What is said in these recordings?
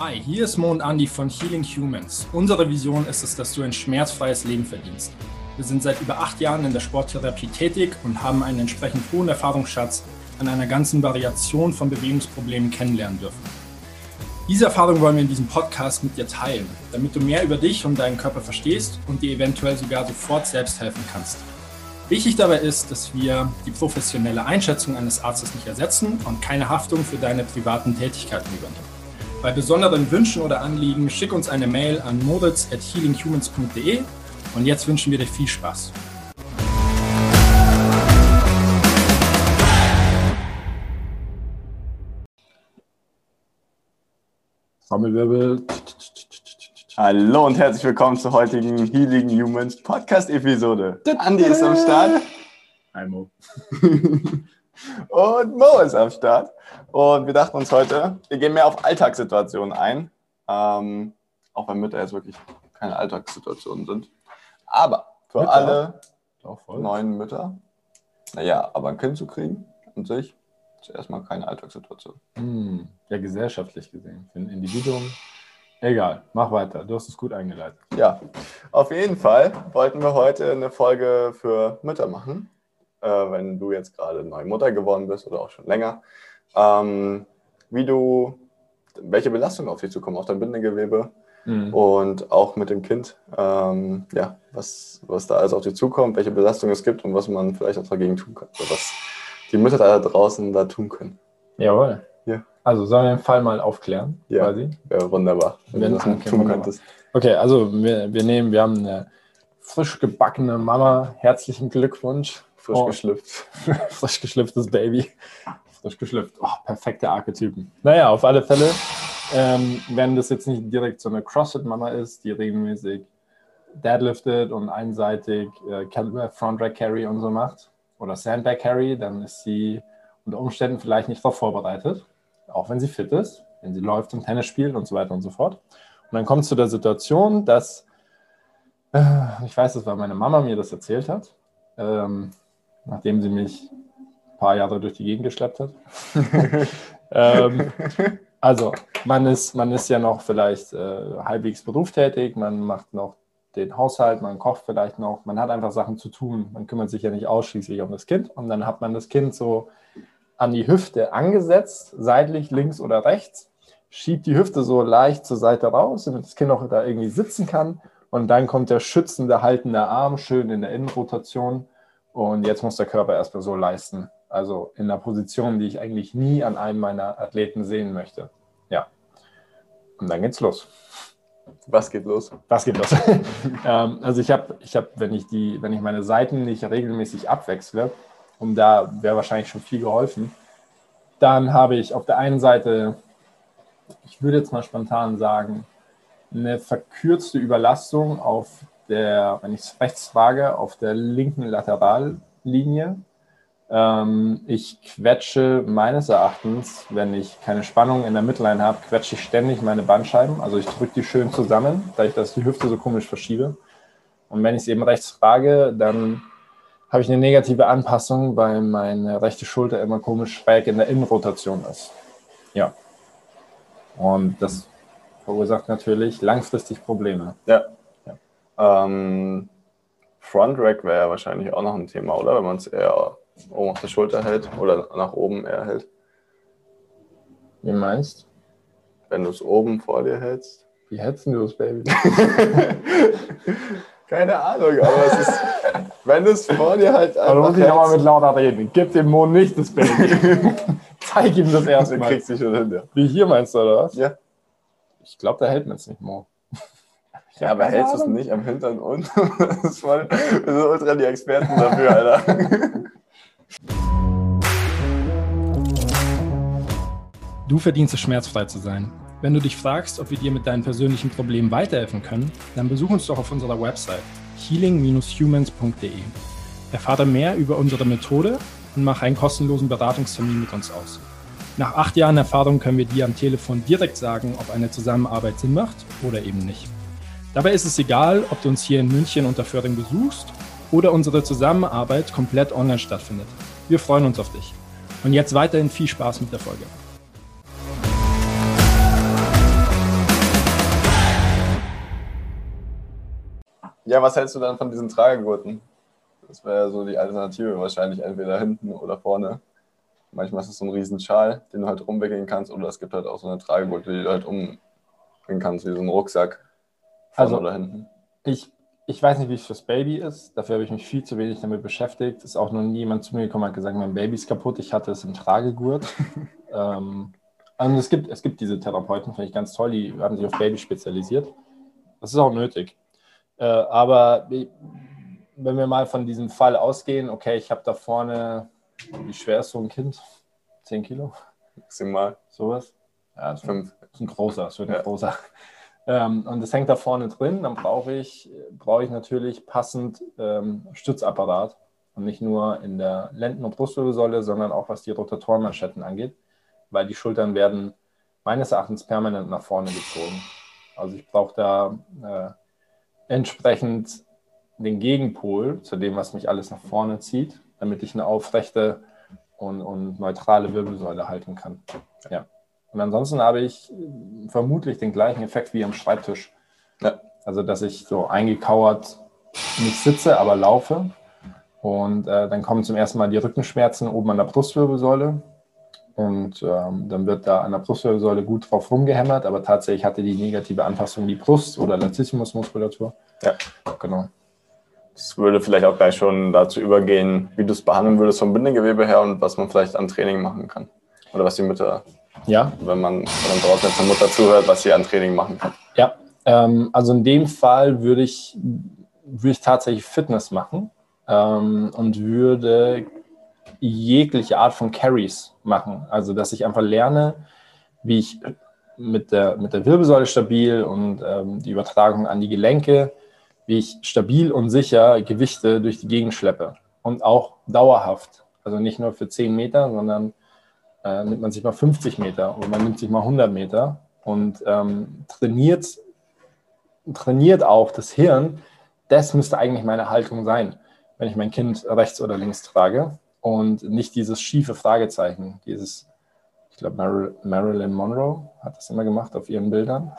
Hi, hier ist Mo und Andy von Healing Humans. Unsere Vision ist es, dass du ein schmerzfreies Leben verdienst. Wir sind seit über acht Jahren in der Sporttherapie tätig und haben einen entsprechend hohen Erfahrungsschatz an einer ganzen Variation von Bewegungsproblemen kennenlernen dürfen. Diese Erfahrung wollen wir in diesem Podcast mit dir teilen, damit du mehr über dich und deinen Körper verstehst und dir eventuell sogar sofort selbst helfen kannst. Wichtig dabei ist, dass wir die professionelle Einschätzung eines Arztes nicht ersetzen und keine Haftung für deine privaten Tätigkeiten übernehmen. Bei besonderen Wünschen oder Anliegen schick uns eine Mail an moritz at healinghumans.de und jetzt wünschen wir dir viel Spaß. Trommelwirbel. Hallo und herzlich willkommen zur heutigen Healing Humans Podcast-Episode. Andi ist am Start. Hi Mo. und Mo ist am Start. Und wir dachten uns heute, wir gehen mehr auf Alltagssituationen ein. Ähm, auch wenn Mütter jetzt wirklich keine Alltagssituationen sind. Aber für Mütter? alle neuen Mütter, naja, aber ein Kind zu kriegen an sich, ist erstmal keine Alltagssituation. Hm, ja, gesellschaftlich gesehen. Für ein Individuum. Egal, mach weiter. Du hast es gut eingeleitet. Ja, auf jeden Fall wollten wir heute eine Folge für Mütter machen. Äh, wenn du jetzt gerade neue Mutter geworden bist oder auch schon länger. Ähm, wie du, welche Belastungen auf dich zukommen, auf dein Bindegewebe Hm. und auch mit dem Kind. Ähm, ja, was, was da alles auf dich zukommt, welche Belastungen es gibt und was man vielleicht auch dagegen tun kann. Was die Mütter da draußen da tun können. Jawohl. Ja. Also sollen wir den Fall mal aufklären, Ja. quasi? Wäre wunderbar, wenn Wenn- du das okay, tun wunderbar. könntest. Okay, also wir, wir nehmen, wir haben eine frisch gebackene Mama. Herzlichen Glückwunsch. Frisch Oh. geschlüpft. frisch geschlüpftes Baby. Frisch geschlüpft. Oh, perfekte Archetypen. Naja, auf alle Fälle, ähm, wenn das jetzt nicht direkt so eine CrossFit-Mama ist, die regelmäßig deadliftet und einseitig äh, Cal- Front Rack Carry und so macht oder Sandbag Carry, dann ist sie unter Umständen vielleicht nicht darauf vorbereitet, auch wenn sie fit ist, wenn sie läuft und Tennis spielt und so weiter und so fort. Und dann kommt es zu der Situation, dass, äh, ich weiß, das war meine Mama mir das erzählt hat, ähm, nachdem sie mich ein paar Jahre durch die Gegend geschleppt hat. ähm, also, man ist, man ist ja noch vielleicht äh, halbwegs berufstätig, man macht noch den Haushalt, man kocht vielleicht noch, man hat einfach Sachen zu tun. Man kümmert sich ja nicht ausschließlich um das Kind und dann hat man das Kind so an die Hüfte angesetzt, seitlich, links oder rechts, schiebt die Hüfte so leicht zur Seite raus, damit das Kind auch da irgendwie sitzen kann und dann kommt der schützende, haltende Arm schön in der Innenrotation und jetzt muss der Körper erstmal so leisten. Also in einer Position, die ich eigentlich nie an einem meiner Athleten sehen möchte. Ja. Und dann geht's los. Was geht los? Was geht los? ähm, also ich habe, ich hab, wenn ich die, wenn ich meine Seiten nicht regelmäßig abwechsle, und da wäre wahrscheinlich schon viel geholfen, dann habe ich auf der einen Seite, ich würde jetzt mal spontan sagen, eine verkürzte Überlastung auf der, wenn ich es rechts wage, auf der linken Laterallinie. Ähm, ich quetsche meines Erachtens, wenn ich keine Spannung in der Midline habe, quetsche ich ständig meine Bandscheiben. Also ich drücke die schön zusammen, da ich das die Hüfte so komisch verschiebe. Und wenn ich es eben rechts frage, dann habe ich eine negative Anpassung, weil meine rechte Schulter immer komisch schräg in der Innenrotation ist. Ja. Und das verursacht natürlich langfristig Probleme. Ja. Ähm, Front Rack wäre ja wahrscheinlich auch noch ein Thema, oder? Wenn man es eher oben auf der Schulter hält oder nach oben eher hält. Wie meinst Wenn du es oben vor dir hältst. Wie hetzen du das Baby? Keine Ahnung, aber es ist, wenn du es vor dir halt Aber einfach muss ich nochmal mit hältst, lauter reden. Gib dem Mond nicht das Baby. Zeig ihm das erstmal. kriegst du dich schon hin. Ja, Wie hier meinst du, oder was? ja. Ich glaube, da hält man es nicht mehr. Ja aber hältst du es nicht am Hintern und? Das ist voll, wir sind ultra die Experten dafür, Alter. Du verdienst es, schmerzfrei zu sein. Wenn du dich fragst, ob wir dir mit deinen persönlichen Problemen weiterhelfen können, dann besuch uns doch auf unserer Website healing-humans.de. Erfahre mehr über unsere Methode und mach einen kostenlosen Beratungstermin mit uns aus. Nach acht Jahren Erfahrung können wir dir am Telefon direkt sagen, ob eine Zusammenarbeit Sinn macht oder eben nicht. Dabei ist es egal, ob du uns hier in München unter Föhring besuchst oder unsere Zusammenarbeit komplett online stattfindet. Wir freuen uns auf dich. Und jetzt weiterhin viel Spaß mit der Folge. Ja, was hältst du dann von diesen Tragegurten? Das wäre so die Alternative, wahrscheinlich entweder hinten oder vorne. Manchmal ist es so ein riesen Schal, den du halt rumwickeln kannst, oder es gibt halt auch so eine Tragegurte, die du halt umbringen kannst, wie so ein Rucksack. Also- oder hinten. Ich, ich weiß nicht, wie es fürs Baby ist. Dafür habe ich mich viel zu wenig damit beschäftigt. Ist auch noch nie jemand zu mir gekommen und hat gesagt, mein Baby ist kaputt. Ich hatte es im Tragegurt. ähm, und es gibt, es gibt diese Therapeuten, finde ich ganz toll, die haben sich auf Baby spezialisiert. Das ist auch nötig. Äh, aber wenn wir mal von diesem Fall ausgehen, okay, ich habe da vorne, wie schwer ist so ein Kind? 10 Kilo? Maximal Sowas? Ja, so fünf. das ist ein großer, das wird ein Ja. großer. Ähm, und das hängt da vorne drin. Dann brauche ich, brauche ich natürlich passend ähm, Stützapparat. Und nicht nur in der Lenden- und Brustwirbelsäule, sondern auch was die Rotatorenmanschetten angeht. Weil die Schultern werden meines Erachtens permanent nach vorne gezogen. Also ich brauche da äh, entsprechend den Gegenpol zu dem, was mich alles nach vorne zieht, damit ich eine aufrechte und, und neutrale Wirbelsäule halten kann. Ja. Und ansonsten habe ich äh, vermutlich den gleichen Effekt wie am Schreibtisch. Ja. Also, dass ich so eingekauert nicht sitze, aber laufe. Und äh, dann kommen zum ersten Mal die Rückenschmerzen oben an der Brustwirbelsäule. Und ähm, dann wird da an der Brustwirbelsäule gut drauf rumgehämmert, aber tatsächlich hatte die negative Anpassung die Brust- oder Latissimusmuskulatur. Ja. Genau. Das würde vielleicht auch gleich schon dazu übergehen, wie du es behandeln würdest vom Bindegewebe her und was man vielleicht an Training machen kann. Oder was die Mütter, Ja, wenn man, man draußen jetzt eine Mutter zuhört, was sie an Training machen kann. Ja, ähm, also in dem Fall würde ich, würde ich tatsächlich Fitness machen ähm, und würde jegliche Art von Carries machen. Also dass ich einfach lerne, wie ich mit der, mit der Wirbelsäule stabil und ähm, die Übertragung an die Gelenke, wie ich stabil und sicher Gewichte durch die Gegend schleppe. Und auch dauerhaft. Also nicht nur für 10 Meter, sondern äh, nimmt man sich mal 50 Meter oder man nimmt sich mal 100 Meter und ähm, trainiert, trainiert auch das Hirn. Das müsste eigentlich meine Haltung sein, wenn ich mein Kind rechts oder links trage und nicht dieses schiefe Fragezeichen, dieses, ich glaube, Mar Marilyn Monroe hat das immer gemacht auf ihren Bildern.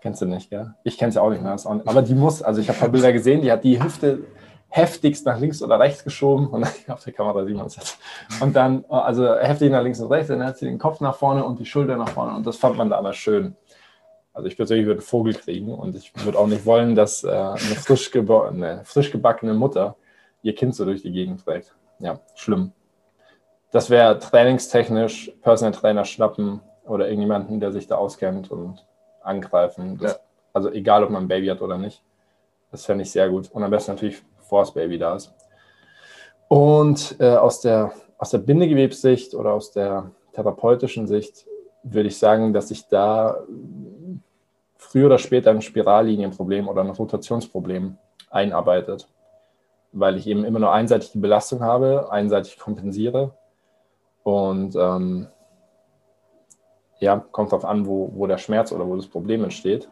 Kennst du nicht, gell? Ich kenne sie auch nicht mehr. Aber die muss, also ich habe ein paar Bilder gesehen, die hat die Hüfte heftigst nach links oder rechts geschoben und auf der Kamera sieht man es jetzt. Und dann, also heftig nach links und rechts, dann hat sie den Kopf nach vorne und die Schulter nach vorne und das fand man da aber schön. Also ich persönlich würde einen Vogel kriegen und ich würde auch nicht wollen, dass äh, eine, frisch eine frisch gebackene Mutter ihr Kind so durch die Gegend trägt. Ja, schlimm. Das wäre trainingstechnisch, Personal Trainer schnappen oder irgendjemanden, der sich da auskennt und angreifen. Das, Ja. Also egal, ob man ein Baby hat oder nicht. Das fände ich sehr gut. Und am besten natürlich, bevor das Baby da ist. Und äh, aus, der, aus der Bindegewebssicht oder aus der therapeutischen Sicht würde ich sagen, dass sich da früher oder später ein Spirallinienproblem oder ein Rotationsproblem einarbeitet, weil ich eben immer nur einseitig die Belastung habe, einseitig kompensiere und ähm, ja, kommt darauf an, wo, wo der Schmerz oder wo das Problem entsteht.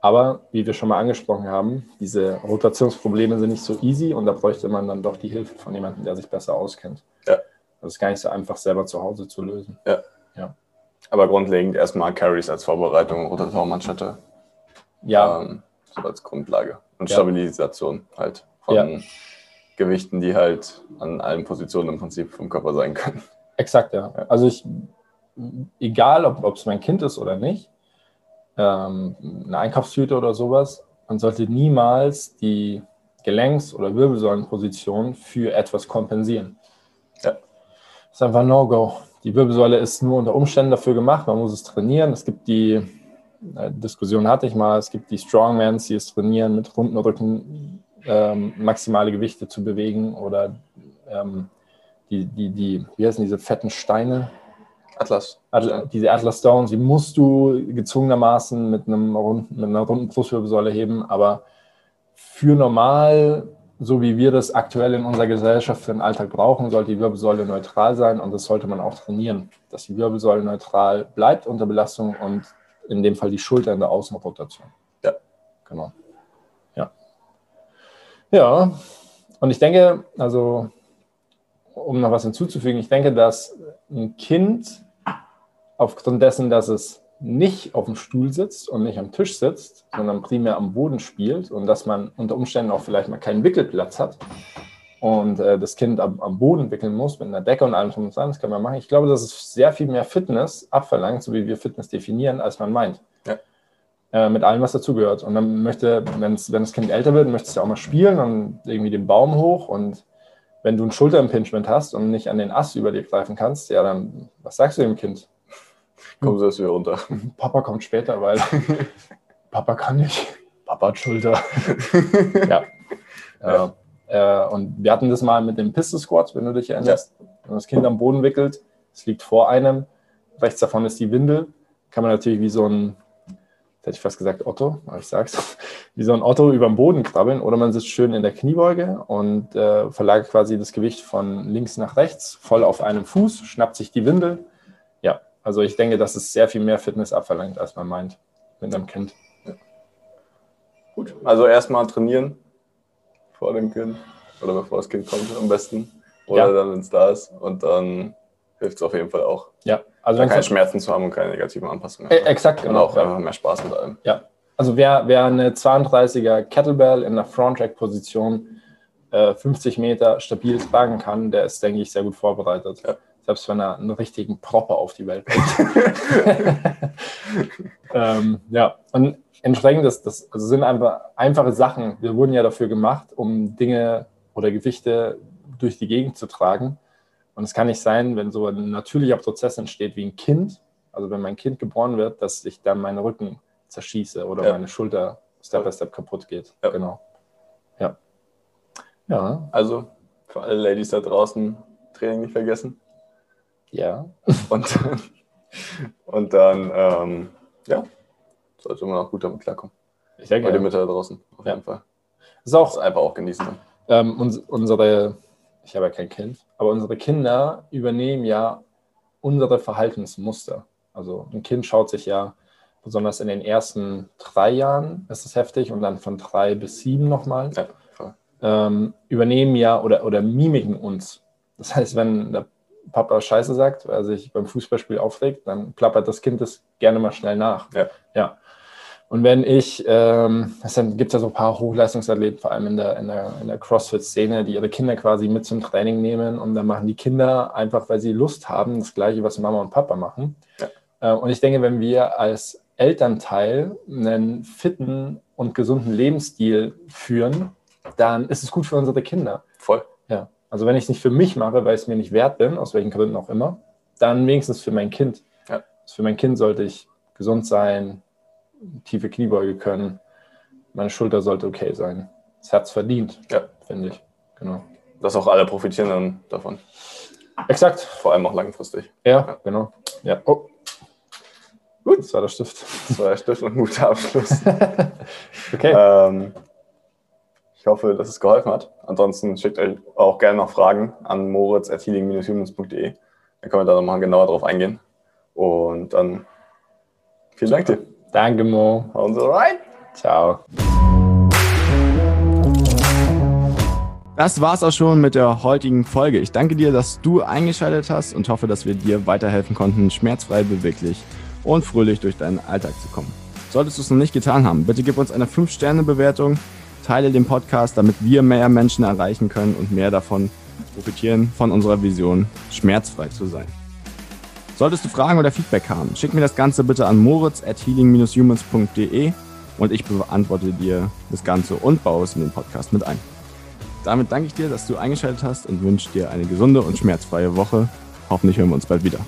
Aber wie wir schon mal angesprochen haben, diese Rotationsprobleme sind nicht so easy und da bräuchte man dann doch die Hilfe von jemandem, der sich besser auskennt. Ja. Das ist gar nicht so einfach, selber zu Hause zu lösen. Aber grundlegend erstmal Carries als Vorbereitung, Rotatorenmanschette, Ja, ähm, so als Grundlage. Und Ja. Stabilisation halt von Ja. Gewichten, die halt an allen Positionen im Prinzip vom Körper sein können. Exakt, ja. Also ich, egal ob es mein Kind ist oder nicht, ähm, eine Einkaufstüte oder sowas, man sollte niemals die Gelenks- oder Wirbelsäulenposition für etwas kompensieren. Ja. Das ist einfach ein No-Go. Die Wirbelsäule ist nur unter Umständen dafür gemacht, man muss es trainieren. Es gibt die äh, Diskussion hatte ich mal, es gibt die Strongmans, die es trainieren, mit runden Rücken ähm, maximale Gewichte zu bewegen oder ähm, die, die, die, wie heißen diese fetten Steine? Atlas. Atla, diese Atlas Stones, die musst du gezwungenermaßen mit, einem runden, mit einer runden Brustwirbelsäule heben, aber für normal, so wie wir das aktuell in unserer Gesellschaft für den Alltag brauchen, sollte die Wirbelsäule neutral sein und das sollte man auch trainieren, dass die Wirbelsäule neutral bleibt unter Belastung und in dem Fall die Schulter in der Außenrotation. Ja. Genau. Ja. Ja, und ich denke, also um noch was hinzuzufügen, ich denke, dass ein Kind aufgrund dessen, dass es nicht auf dem Stuhl sitzt und nicht am Tisch sitzt, sondern primär am Boden spielt und dass man unter Umständen auch vielleicht mal keinen Wickelplatz hat und äh, das Kind am, am, Boden wickeln muss mit einer Decke und allem drum und dran, das kann man machen. Ich glaube, dass es sehr viel mehr Fitness abverlangt, so wie wir Fitness definieren, als man meint. Ja. Äh, mit allem, was dazugehört. Und dann möchte, wenn das Kind älter wird, möchte es ja auch mal spielen und irgendwie den Baum hoch und wenn du ein Schulterimpingement hast und nicht an den Ast über dir greifen kannst, ja, dann, was sagst du dem Kind? Komm du wieder runter. Papa kommt später, weil Papa kann nicht. Papa hat Schulter. ja. ja. Äh, und wir hatten das mal mit dem Pistol Squat, wenn du dich erinnerst. Ja. Wenn das Kind am Boden wickelt, es liegt vor einem, rechts davon ist die Windel, kann man natürlich wie so ein, hätte ich fast gesagt Otto, aber ich sag's, wie so ein Otto über den Boden krabbeln oder man sitzt schön in der Kniebeuge und äh, verlagert quasi das Gewicht von links nach rechts, voll auf einem Fuß, schnappt sich die Windel. Ja, also ich denke, dass es sehr viel mehr Fitness abverlangt, als man meint mit einem Kind. Ja. Gut, also erstmal trainieren, vor dem Kind oder bevor das Kind kommt am besten. Oder ja. dann, wenn es da ist. Und dann hilft es auf jeden Fall auch. Ja, also keine Schmerzen zu haben und keine negativen Anpassungen. Äh, exakt, genau. Und auch einfach mehr Spaß mit allem. Ja, also wer, wer eine 32er Kettlebell in der Front-Rack-Position äh, 50 Meter stabil tragen kann, der ist, denke ich, sehr gut vorbereitet. Ja. Selbst wenn er einen richtigen Propper auf die Welt bringt. ähm, ja, und entsprechend, das, das also sind einfach einfache Sachen. Wir wurden ja dafür gemacht, um Dinge oder Gewichte durch die Gegend zu tragen. Und es kann nicht sein, wenn so ein natürlicher Prozess entsteht wie ein Kind, also wenn mein Kind geboren wird, dass ich dann meinen Rücken zerschieße oder ja. meine Schulter Step by Step kaputt geht. Ja. Genau. Ja. Ja. Also für alle Ladies da draußen, Training nicht vergessen. Ja. Und, und dann, ähm, ja, sollte man auch gut damit klarkommen. Ich denke. Bei den Mütter da draußen, auf ja. jeden Fall. Ist auch das einfach auch genießen. Ähm, uns, unsere, ich habe ja kein Kind, aber unsere Kinder übernehmen ja unsere Verhaltensmuster. Also ein Kind schaut sich ja, besonders in den ersten drei Jahren ist es heftig und dann von drei bis sieben nochmal, ja, ähm, übernehmen ja oder, oder mimiken uns. Das heißt, wenn der Papa Scheiße sagt, weil er sich beim Fußballspiel aufregt, dann klappert das Kind das gerne mal schnell nach. Ja. ja. Und wenn ich, ähm, es gibt ja so ein paar Hochleistungsathleten, vor allem in der, in der, in der CrossFit-Szene, die ihre Kinder quasi mit zum Training nehmen und dann machen die Kinder einfach, weil sie Lust haben, das Gleiche, was Mama und Papa machen. Ja. Äh, und ich denke, wenn wir als Elternteil einen fitten und gesunden Lebensstil führen, dann ist es gut für unsere Kinder. Voll. Ja. Also wenn ich es nicht für mich mache, weil ich es mir nicht wert bin, aus welchen Gründen auch immer, dann wenigstens für mein Kind. Ja. Für mein Kind sollte ich gesund sein, tiefe Kniebeuge können. Meine Schulter sollte okay sein. Das Herz verdient, ja. finde ich. Genau. Dass auch alle profitieren dann davon. Exakt. Vor allem auch langfristig. Ja, ja. genau. Ja. Oh. Gut. Das war der Stift. Das war der Stift und ein guter Abschluss. okay. Ähm, ich hoffe, dass es geholfen hat. Ansonsten schickt euch auch gerne noch Fragen an moritz.healing-humans.de. Dann können wir da nochmal genauer drauf eingehen. Und dann vielen Dank dir. Danke, Mo. Hauen Sie rein. Ciao. Das war's auch schon mit der heutigen Folge. Ich danke dir, dass du eingeschaltet hast und hoffe, dass wir dir weiterhelfen konnten, schmerzfrei, beweglich und fröhlich durch deinen Alltag zu kommen. Solltest du es noch nicht getan haben, bitte gib uns eine 5-Sterne-Bewertung, teile den Podcast, damit wir mehr Menschen erreichen können und mehr davon profitieren von unserer Vision, schmerzfrei zu sein. Solltest du Fragen oder Feedback haben, schick mir das Ganze bitte an moritz at healing-humans.de und ich beantworte dir das Ganze und baue es in den Podcast mit ein. Damit danke ich dir, dass du eingeschaltet hast und wünsche dir eine gesunde und schmerzfreie Woche. Hoffentlich hören wir uns bald wieder.